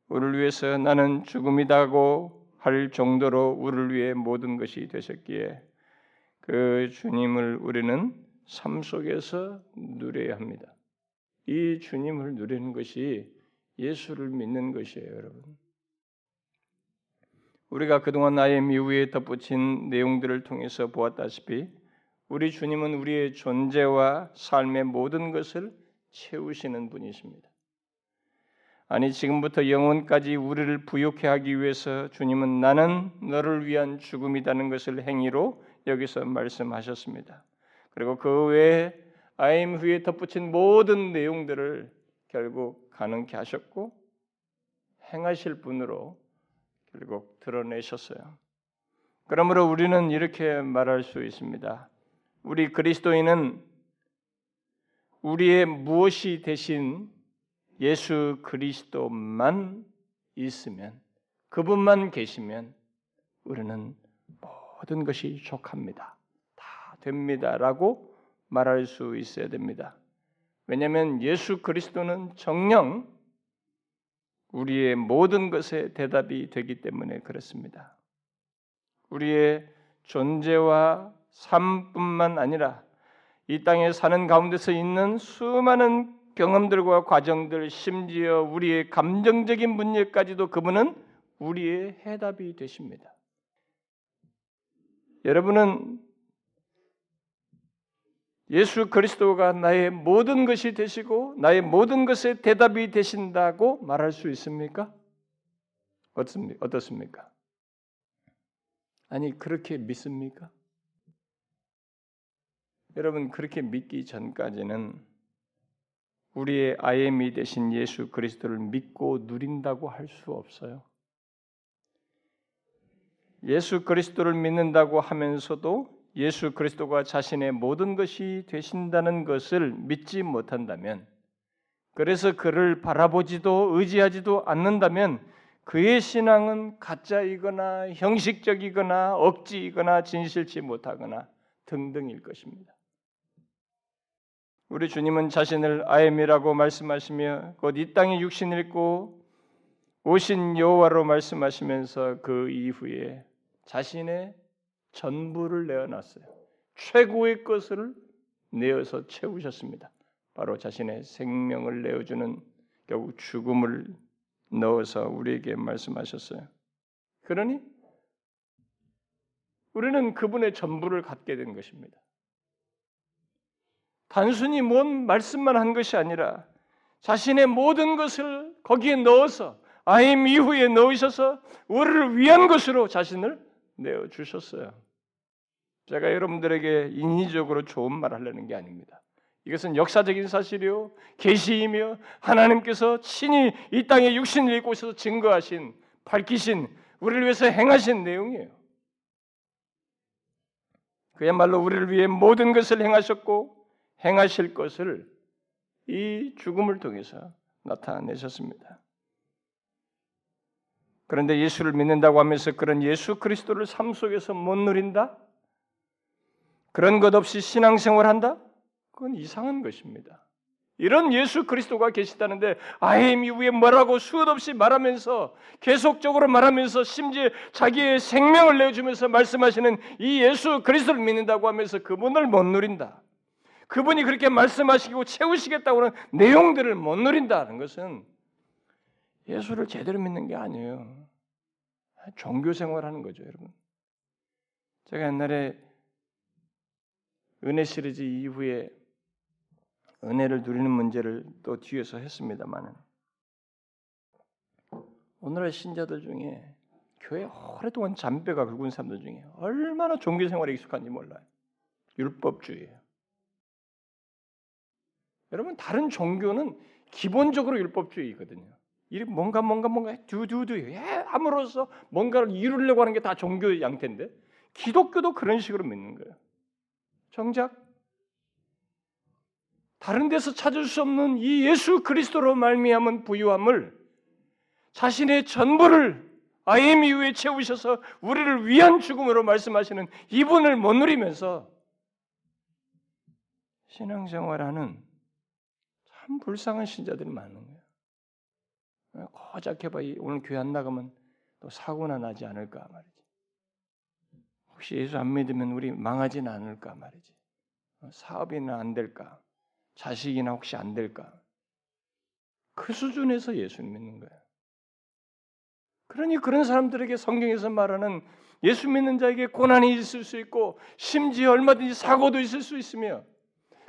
우리를 위해서 나는 죽음이다고 할 정도로 우리를 위해 모든 것이 되셨기에 그 주님을 우리는 삶 속에서 누려야 합니다. 이 주님을 누리는 것이 예수를 믿는 것이에요, 여러분. 우리가 그동안 나의 미후에 덧붙인 내용들을 통해서 보았다시피 우리 주님은 우리의 존재와 삶의 모든 것을 채우시는 분이십니다. 아니 지금부터 영원까지 우리를 부욕해 하기 위해서 주님은 나는 너를 위한 죽음이라는 것을 행위로 여기서 말씀하셨습니다. 그리고 그 외에 아임 후에 덧붙인 모든 내용들을 결국 가능케 하셨고 행하실 분으로 결국 드러내셨어요. 그러므로 우리는 이렇게 말할 수 있습니다. 우리 그리스도인은 우리의 무엇이 대신 예수 그리스도만 있으면 그분만 계시면 우리는 모든 것이 족합니다. 다 됩니다라고 말할 수 있어야 됩니다. 왜냐하면 예수 그리스도는 정령 우리의 모든 것에 대답이 되기 때문에 그렇습니다. 우리의 존재와 삶뿐만 아니라 이 땅에 사는 가운데서 있는 수많은 경험들과 과정들, 심지어 우리의 감정적인 문제까지도 그분은 우리의 해답이 되십니다. 여러분은 예수 그리스도가 나의 모든 것이 되시고 나의 모든 것의 대답이 되신다고 말할 수 있습니까? 어떻습니까? 아니 그렇게 믿습니까? 여러분 그렇게 믿기 전까지는 우리의 아엠이 되신 예수 그리스도를 믿고 누린다고 할 수 없어요. 예수 그리스도를 믿는다고 하면서도 예수 그리스도가 자신의 모든 것이 되신다는 것을 믿지 못한다면, 그래서 그를 바라보지도 의지하지도 않는다면 그의 신앙은 가짜이거나 형식적이거나 억지이거나 진실치 못하거나 등등일 것입니다. 우리 주님은 자신을 아엠이라고 말씀하시며 곧 이 땅에 육신을 입고 오신 여호와로 말씀하시면서 그 이후에 자신의 전부를 내어놨어요. 최고의 것을 내어서 채우셨습니다. 바로 자신의 생명을 내어주는 결국 죽음을 넣어서 우리에게 말씀하셨어요. 그러니 우리는 그분의 전부를 갖게 된 것입니다. 단순히 뭔 말씀만 한 것이 아니라 자신의 모든 것을 거기에 넣어서 아임 이후에 넣으셔서 우리를 위한 것으로 자신을 내어 주셨어요. 제가 여러분들에게 인위적으로 좋은 말 하려는 게 아닙니다. 이것은 역사적인 사실이요 계시이며 하나님께서 친히 이 땅에 육신을 입고 있어서 증거하신 밝히신 우리를 위해서 행하신 내용이에요. 그야말로 우리를 위해 모든 것을 행하셨고 행하실 것을 이 죽음을 통해서 나타내셨습니다. 그런데 예수를 믿는다고 하면서 그런 예수 그리스도를 삶 속에서 못 누린다? 그런 것 없이 신앙생활 한다? 그건 이상한 것입니다. 이런 예수 그리스도가 계시다는데 아임 이후에 뭐라고 수도 없이 말하면서 계속적으로 말하면서 심지어 자기의 생명을 내주면서 말씀하시는 이 예수 그리스도를 믿는다고 하면서 그분을 못 누린다. 그분이 그렇게 말씀하시고 채우시겠다고 하는 내용들을 못 누린다는 것은 예수를 제대로 믿는 게 아니에요. 종교 생활하는 거죠, 여러분. 제가 옛날에 은혜 시리즈 이후에 은혜를 누리는 문제를 또 뒤에서 했습니다만은 오늘의 신자들 중에 교회 오랫동안 잠배가 굵은 사람들 중에 얼마나 종교 생활에 익숙한지 몰라요. 율법주의예요. 여러분 다른 종교는 기본적으로 율법주의거든요. 뭔가 뭔가 뭔가 두두두 예, 함으로써 뭔가를 이루려고 하는 게 다 종교 양태인데 기독교도 그런 식으로 믿는 거예요. 정작 다른 데서 찾을 수 없는 이 예수 그리스도로 말미암은 부유함을 자신의 전부를 아엠 이후에 채우셔서 우리를 위한 죽음으로 말씀하시는 이분을 못 누리면서 신앙생활하는 참 불쌍한 신자들이 많은 거예요. 고작해봐 오늘 교회 안 나가면 또 사고나 나지 않을까 말이지. 혹시 예수 안 믿으면 우리 망하진 않을까 말이지. 어, 사업이나 안 될까? 자식이나 혹시 안 될까? 그 수준에서 예수 믿는 거예요. 그러니 그런 사람들에게 성경에서 말하는 예수 믿는 자에게 고난이 있을 수 있고 심지어 얼마든지 사고도 있을 수 있으며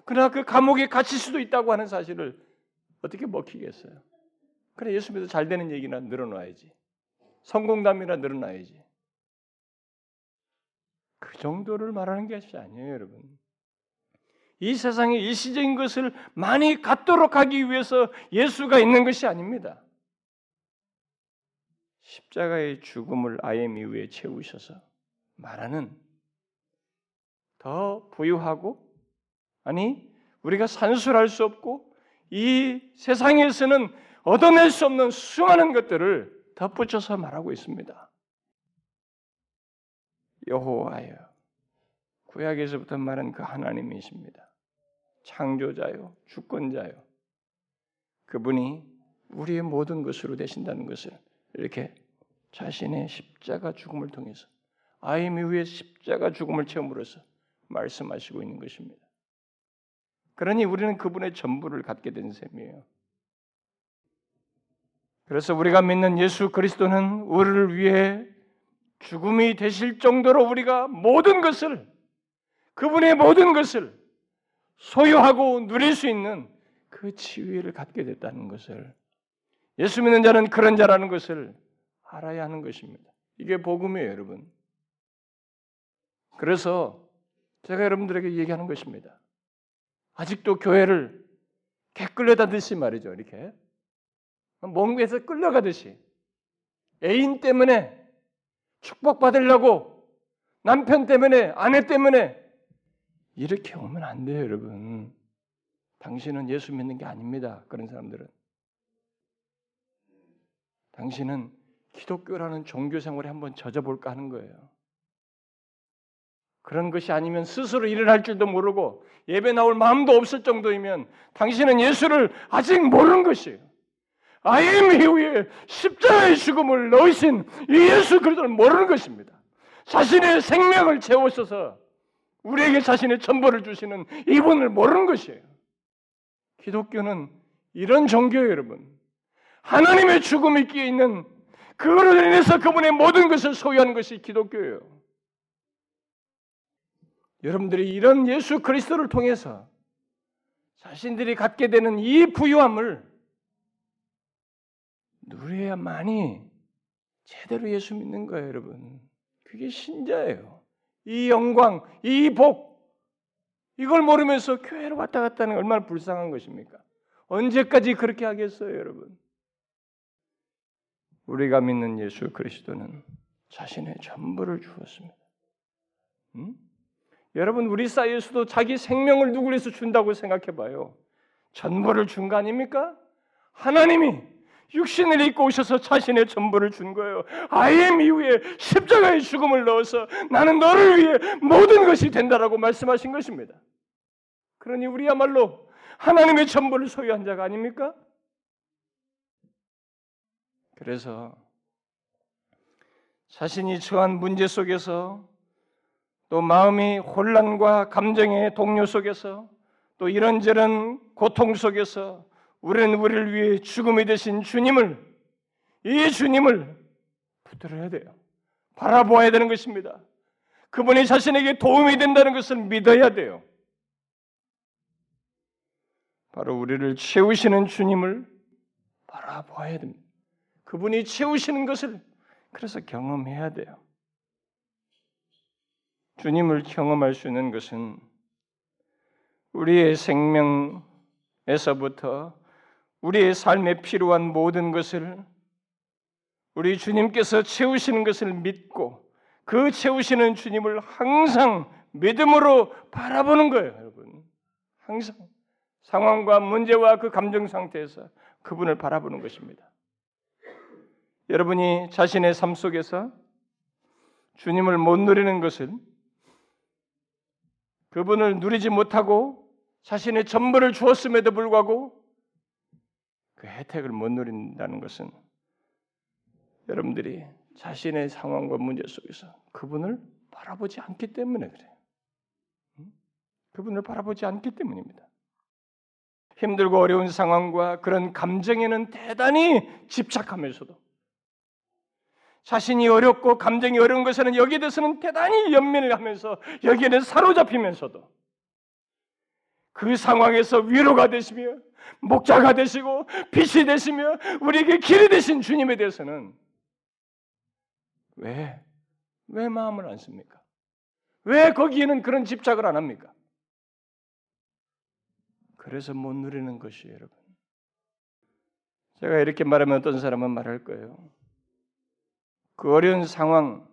그러나 그 감옥에 갇힐 수도 있다고 하는 사실을 어떻게 먹히겠어요? 그래 예수 믿어 잘 되는 얘기나 늘어놔야지. 성공담이나 늘어놔야지. 그 정도를 말하는 것이 아니에요, 여러분. 이 세상에 일시적인 것을 많이 갖도록 하기 위해서 예수가 있는 것이 아닙니다. 십자가의 죽음을 아예 미위에 채우셔서 말하는 더 부유하고 아니 우리가 산술할 수 없고 이 세상에서는 얻어낼 수 없는 수많은 것들을 덧붙여서 말하고 있습니다. 여호와여 구약에서부터 말한 그 하나님이십니다. 창조자요, 주권자요. 그분이 우리의 모든 것으로 되신다는 것을 이렇게 자신의 십자가 죽음을 통해서 아임 이후에 십자가 죽음을 체험으로써 말씀하시고 있는 것입니다. 그러니 우리는 그분의 전부를 갖게 된 셈이에요. 그래서 우리가 믿는 예수 그리스도는 우리를 위해 죽음이 되실 정도로 우리가 모든 것을 그분의 모든 것을 소유하고 누릴 수 있는 그 지위를 갖게 됐다는 것을 예수 믿는 자는 그런 자라는 것을 알아야 하는 것입니다. 이게 복음이에요, 여러분. 그래서 제가 여러분들에게 얘기하는 것입니다. 아직도 교회를 개 끌려다듯이 말이죠, 이렇게 몸에서 끌려가듯이 애인 때문에 축복받으려고 남편 때문에 아내 때문에 이렇게 오면 안 돼요, 여러분. 당신은 예수 믿는 게 아닙니다. 그런 사람들은. 당신은 기독교라는 종교 생활에 한번 젖어볼까 하는 거예요. 그런 것이 아니면 스스로 일어날 줄도 모르고 예배 나올 마음도 없을 정도이면 당신은 예수를 아직 모르는 것이에요. 아임 이후에 십자가의 죽음을 넣으신 이 예수 그리스도를 모르는 것입니다. 자신의 생명을 채우셔서 우리에게 자신의 전부를 주시는 이분을 모르는 것이에요. 기독교는 이런 종교예요, 여러분. 하나님의 죽음이 끼어 있는 그거로 인해서 그분의 모든 것을 소유하는 것이 기독교예요. 여러분들이 이런 예수 그리스도를 통해서 자신들이 갖게 되는 이 부유함을 누려야만이 제대로 예수 믿는 거예요, 여러분. 그게 신자예요. 이 영광, 이 복, 이걸 모르면서 교회로 왔다 갔다 하는 얼마나 불쌍한 것입니까? 언제까지 그렇게 하겠어요, 여러분? 우리가 믿는 예수 그리스도는 자신의 전부를 주었습니다. 음? 여러분, 우리 사이에서도 자기 생명을 누구 위해서 준다고 생각해 봐요. 전부를 준 거 아닙니까? 하나님이 육신을 입고 오셔서 자신의 전부를 준 거예요. 아이엠 이후에 십자가의 죽음을 넣어서 나는 너를 위해 모든 것이 된다라고 말씀하신 것입니다. 그러니 우리야말로 하나님의 전부를 소유한 자가 아닙니까? 그래서 자신이 처한 문제 속에서 또 마음이 혼란과 감정의 동요 속에서 또 이런저런 고통 속에서 우리는 우리를 위해 죽음이 되신 주님을 이 주님을 붙들어야 돼요. 바라보아야 되는 것입니다. 그분이 자신에게 도움이 된다는 것을 믿어야 돼요. 바로 우리를 채우시는 주님을 바라보아야 됩니다. 그분이 채우시는 것을 그래서 경험해야 돼요. 주님을 경험할 수 있는 것은 우리의 생명에서부터 우리의 삶에 필요한 모든 것을 우리 주님께서 채우시는 것을 믿고 그 채우시는 주님을 항상 믿음으로 바라보는 거예요, 여러분. 항상 상황과 문제와 그 감정 상태에서 그분을 바라보는 것입니다. 여러분이 자신의 삶 속에서 주님을 못 누리는 것은 그분을 누리지 못하고 자신의 전부를 주었음에도 불구하고 그 혜택을 못 누린다는 것은 여러분들이 자신의 상황과 문제 속에서 그분을 바라보지 않기 때문에 그래요. 그분을 바라보지 않기 때문입니다. 힘들고 어려운 상황과 그런 감정에는 대단히 집착하면서도 자신이 어렵고 감정이 어려운 것에는 여기에 대해서는 대단히 연민을 하면서 여기에는 사로잡히면서도 그 상황에서 위로가 되시며 목자가 되시고 빛이 되시며 우리에게 길이 되신 주님에 대해서는 왜, 왜 마음을 안 씁니까? 왜 거기에는 그런 집착을 안 합니까? 그래서 못 누리는 것이에요, 여러분. 제가 이렇게 말하면 어떤 사람은 말할 거예요. 그 어려운 상황,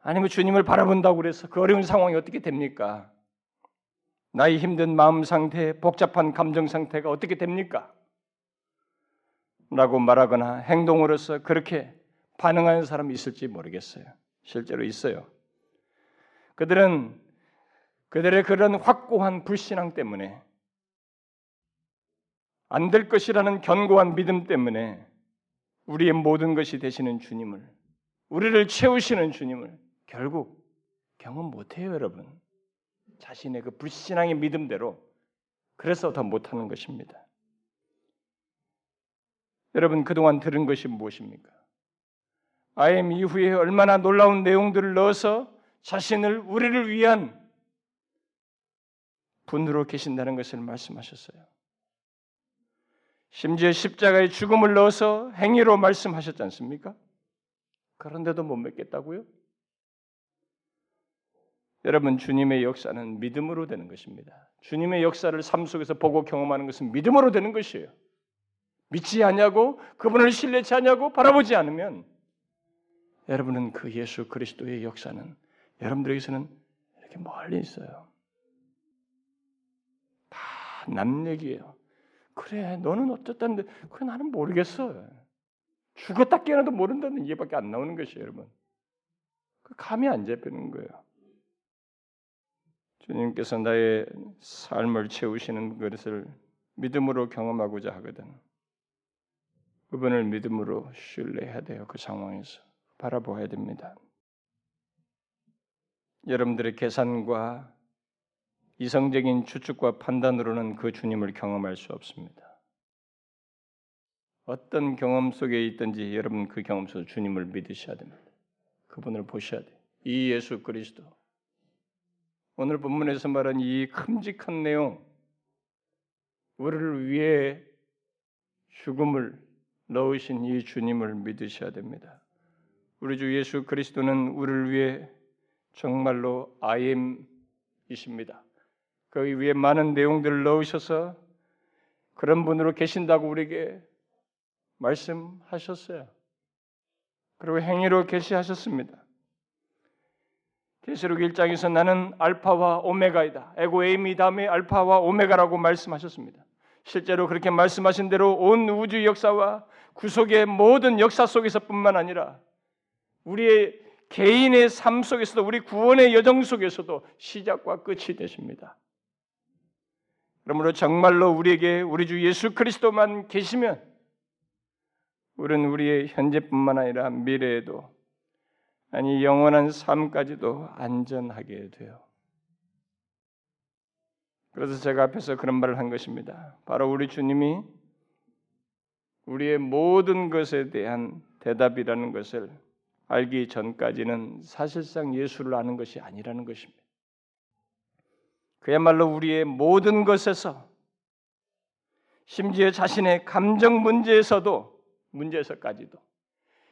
아니면 주님을 바라본다고 그래서 그 어려운 상황이 어떻게 됩니까? 나의 힘든 마음 상태, 복잡한 감정 상태가 어떻게 됩니까? 라고 말하거나 행동으로서 그렇게 반응하는 사람이 있을지 모르겠어요. 실제로 있어요. 그들은 그들의 그런 확고한 불신앙 때문에 안 될 것이라는 견고한 믿음 때문에 우리의 모든 것이 되시는 주님을 우리를 채우시는 주님을 결국 경험 못해요, 여러분. 자신의 그 불신앙의 믿음대로 그래서 더 못하는 것입니다. 여러분 그동안 들은 것이 무엇입니까? 아엠 이후에 얼마나 놀라운 내용들을 넣어서 자신을 우리를 위한 분으로 계신다는 것을 말씀하셨어요. 심지어 십자가의 죽음을 넣어서 행위로 말씀하셨지 않습니까? 그런데도 못 믿겠다고요? 여러분 주님의 역사는 믿음으로 되는 것입니다. 주님의 역사를 삶 속에서 보고 경험하는 것은 믿음으로 되는 것이에요. 믿지 않냐고 그분을 신뢰치 않냐고 바라보지 않으면 여러분은 그 예수 그리스도의 역사는 여러분들에게서는 이렇게 멀리 있어요. 다 남 얘기예요. 그래, 너는 어쨌다는데, 그래, 나는 모르겠어. 죽었다 깨어나도 모른다는 얘기밖에 안 나오는 것이에요, 여러분. 그 감이 안 잡히는 거예요. 주님께서 나의 삶을 채우시는 것을 믿음으로 경험하고자 하거든. 그분을 믿음으로 신뢰해야 돼요. 그 상황에서 바라보아야 됩니다. 여러분들의 계산과 이성적인 추측과 판단으로는 그 주님을 경험할 수 없습니다. 어떤 경험 속에 있든지 여러분 그 경험 속에 주님을 믿으셔야 됩니다. 그분을 보셔야 돼요. 이 예수 그리스도. 오늘 본문에서 말한 이 큼직한 내용, 우리를 위해 죽음을 넣으신 이 주님을 믿으셔야 됩니다. 우리 주 예수 그리스도는 우리를 위해 정말로 아임이십니다. 거기 위에 많은 내용들을 넣으셔서 그런 분으로 계신다고 우리에게 말씀하셨어요. 그리고 행위로 계시하셨습니다. 계시록 1장에서 나는 알파와 오메가이다. 에고에임이 다음에 알파와 오메가라고 말씀하셨습니다. 실제로 그렇게 말씀하신 대로 온 우주 역사와 구속의 모든 역사 속에서뿐만 아니라 우리의 개인의 삶 속에서도 우리 구원의 여정 속에서도 시작과 끝이 되십니다. 그러므로 정말로 우리에게 우리 주 예수 그리스도만 계시면 우리는 우리의 현재뿐만 아니라 미래에도 아니 영원한 삶까지도 안전하게 돼요. 그래서 제가 앞에서 그런 말을 한 것입니다. 바로 우리 주님이 우리의 모든 것에 대한 대답이라는 것을 알기 전까지는 사실상 예수를 아는 것이 아니라는 것입니다. 그야말로 우리의 모든 것에서 심지어 자신의 감정 문제에서도 문제에서까지도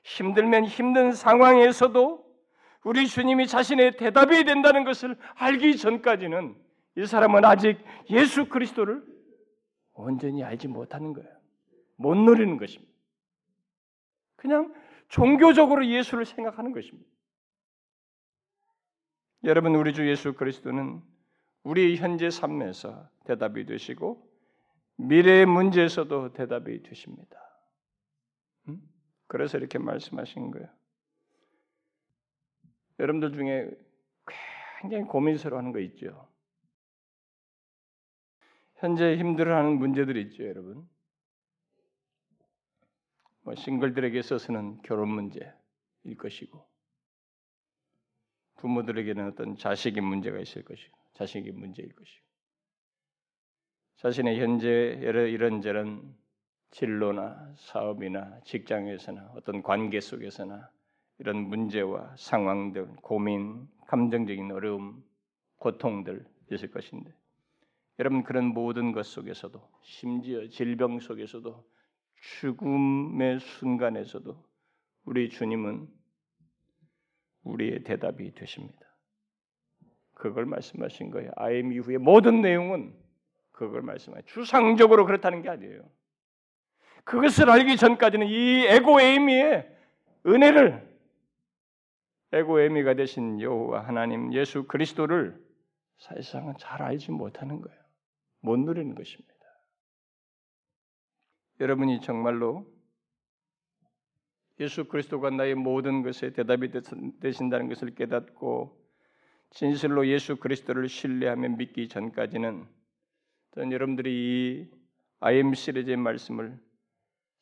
힘들면 힘든 상황에서도 우리 주님이 자신의 대답이 된다는 것을 알기 전까지는 이 사람은 아직 예수 그리스도를 온전히 알지 못하는 거예요. 못 누리는 것입니다. 그냥 종교적으로 예수를 생각하는 것입니다. 여러분, 우리 주 예수 그리스도는 우리 현재 삶에서 대답이 되시고 미래의 문제에서도 대답이 되십니다. 그래서 이렇게 말씀하신 거예요. 여러분들 중에 굉장히 고민스러워하는 거 있죠. 현재 힘들어하는 문제들이 있죠, 여러분. 뭐 싱글들에게 있어서는 결혼 문제일 것이고 부모들에게는 어떤 자식의 문제가 있을 것이고 자식의 문제일 것이고 자신의 현재 이런저런 진로나 사업이나 직장에서나 어떤 관계 속에서나 이런 문제와 상황들, 고민, 감정적인 어려움, 고통들 있을 것인데 여러분 그런 모든 것 속에서도 심지어 질병 속에서도 죽음의 순간에서도 우리 주님은 우리의 대답이 되십니다. 그걸 말씀하신 거예요. 아임 이후의 모든 내용은 그걸 말씀하요 추상적으로 그렇다는 게 아니에요. 그것을 알기 전까지는 이 에고에이미의 은혜를 에고에이미가 되신 여호와 하나님 예수 그리스도를 사실상은 잘 알지 못하는 거예요. 못 누리는 것입니다. 여러분이 정말로 예수 그리스도가 나의 모든 것에 대답이 되신다는 것을 깨닫고 진실로 예수 그리스도를 신뢰하며 믿기 전까지는 저는 여러분들이 이 IM 시리즈의 말씀을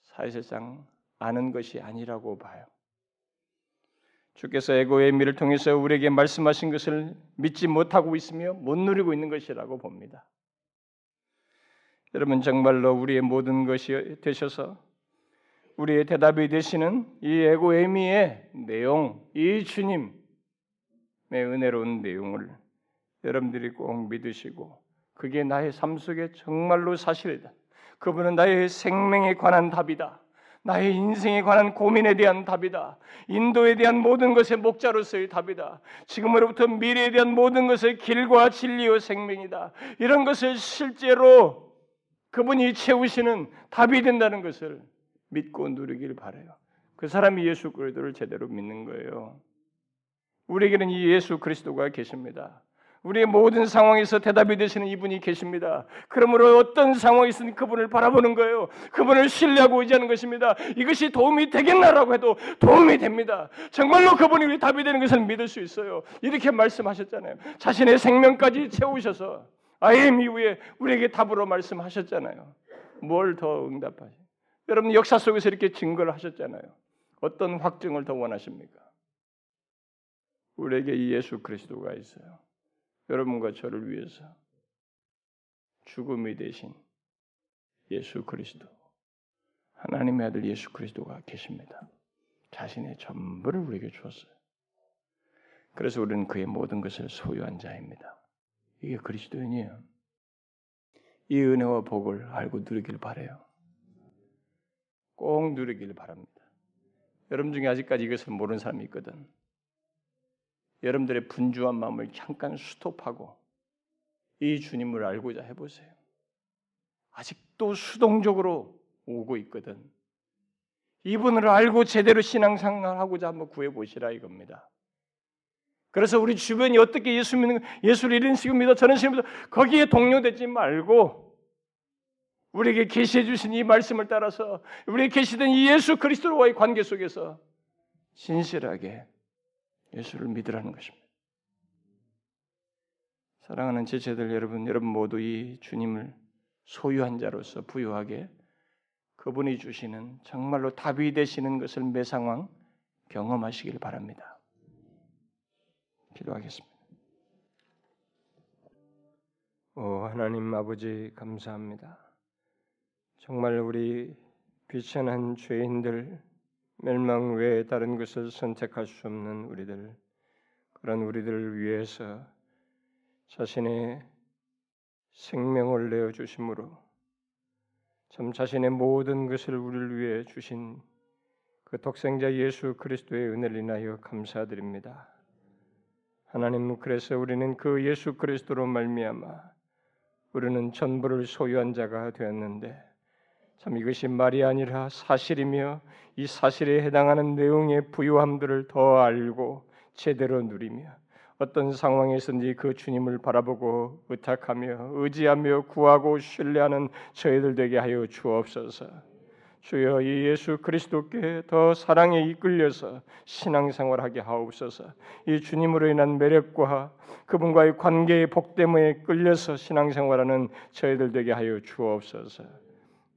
사실상 아는 것이 아니라고 봐요. 주께서 에고의 미를 통해서 우리에게 말씀하신 것을 믿지 못하고 있으며 못 누리고 있는 것이라고 봅니다. 여러분 정말로 우리의 모든 것이 되셔서 우리의 대답이 되시는 이 에고에미의 내용, 이 주님의 은혜로운 내용을 여러분들이 꼭 믿으시고 그게 나의 삶 속에 정말로 사실이다. 그분은 나의 생명에 관한 답이다. 나의 인생에 관한 고민에 대한 답이다. 인도에 대한 모든 것의 목자로서의 답이다. 지금으로부터 미래에 대한 모든 것의 길과 진리와 생명이다. 이런 것을 실제로 그분이 채우시는 답이 된다는 것을 믿고 누리길 바래요. 그 사람이 예수 그리스도를 제대로 믿는 거예요. 우리에게는 이 예수 그리스도가 계십니다. 우리의 모든 상황에서 대답이 되시는 이분이 계십니다. 그러므로 어떤 상황에서는 그분을 바라보는 거예요. 그분을 신뢰하고 의지하는 것입니다. 이것이 도움이 되겠나라고 해도 도움이 됩니다. 정말로 그분이 우리 답이 되는 것을 믿을 수 있어요. 이렇게 말씀하셨잖아요. 자신의 생명까지 채우셔서 아엠 이후에 우리에게 답으로 말씀하셨잖아요. 뭘 더 응답하시? 여러분 역사 속에서 이렇게 증거를 하셨잖아요. 어떤 확증을 더 원하십니까? 우리에게 이 예수 그리스도가 있어요. 여러분과 저를 위해서 죽음이 되신 예수 그리스도, 하나님의 아들 예수 그리스도가 계십니다. 자신의 전부를 우리에게 주었어요. 그래서 우리는 그의 모든 것을 소유한 자입니다. 이게 그리스도인이에요. 이 은혜와 복을 알고 누리길 바래요. 꼭 누리길 바랍니다. 여러분 중에 아직까지 이것을 모르는 사람이 있거든. 여러분들의 분주한 마음을 잠깐 스톱하고 이 주님을 알고자 해보세요. 아직도 수동적으로 오고 있거든. 이분을 알고 제대로 신앙생활하고자 한번 구해보시라 이겁니다. 그래서 우리 주변이 어떻게 예수 믿는 예수를 이런 식으로 믿어 저런 식으로 믿어 거기에 동료되지 말고 우리에게 계시해 주신 이 말씀을 따라서 우리에게 계시된 이 예수 그리스도와의 관계 속에서 진실하게 예수를 믿으라는 것입니다. 사랑하는 제자들 여러분, 여러분 모두 이 주님을 소유한 자로서 부유하게 그분이 주시는 정말로 답이 되시는 것을 매 상황 경험하시길 바랍니다. 기도하겠습니다. 오 하나님 아버지 감사합니다. 정말 우리 비천한 죄인들 멸망 외에 다른 것을 선택할 수 없는 우리들 그런 우리들을 위해서 자신의 생명을 내어 주심으로 참 자신의 모든 것을 우리를 위해 주신 그 독생자 예수 그리스도의 은혜를 인하여 감사드립니다. 하나님 그래서 우리는 그 예수 그리스도로 말미암아 우리는 전부를 소유한 자가 되었는데 참 이것이 말이 아니라 사실이며 이 사실에 해당하는 내용의 부유함들을 더 알고 제대로 누리며 어떤 상황에서든지 그 주님을 바라보고 의탁하며 의지하며 구하고 신뢰하는 저희들 되게 하여 주옵소서. 주여 이 예수 그리스도께 더 사랑에 이끌려서 신앙생활하게 하옵소서. 이 주님으로 인한 매력과 그분과의 관계의 복됨에 끌려서 신앙생활하는 저희들 되게 하여 주옵소서.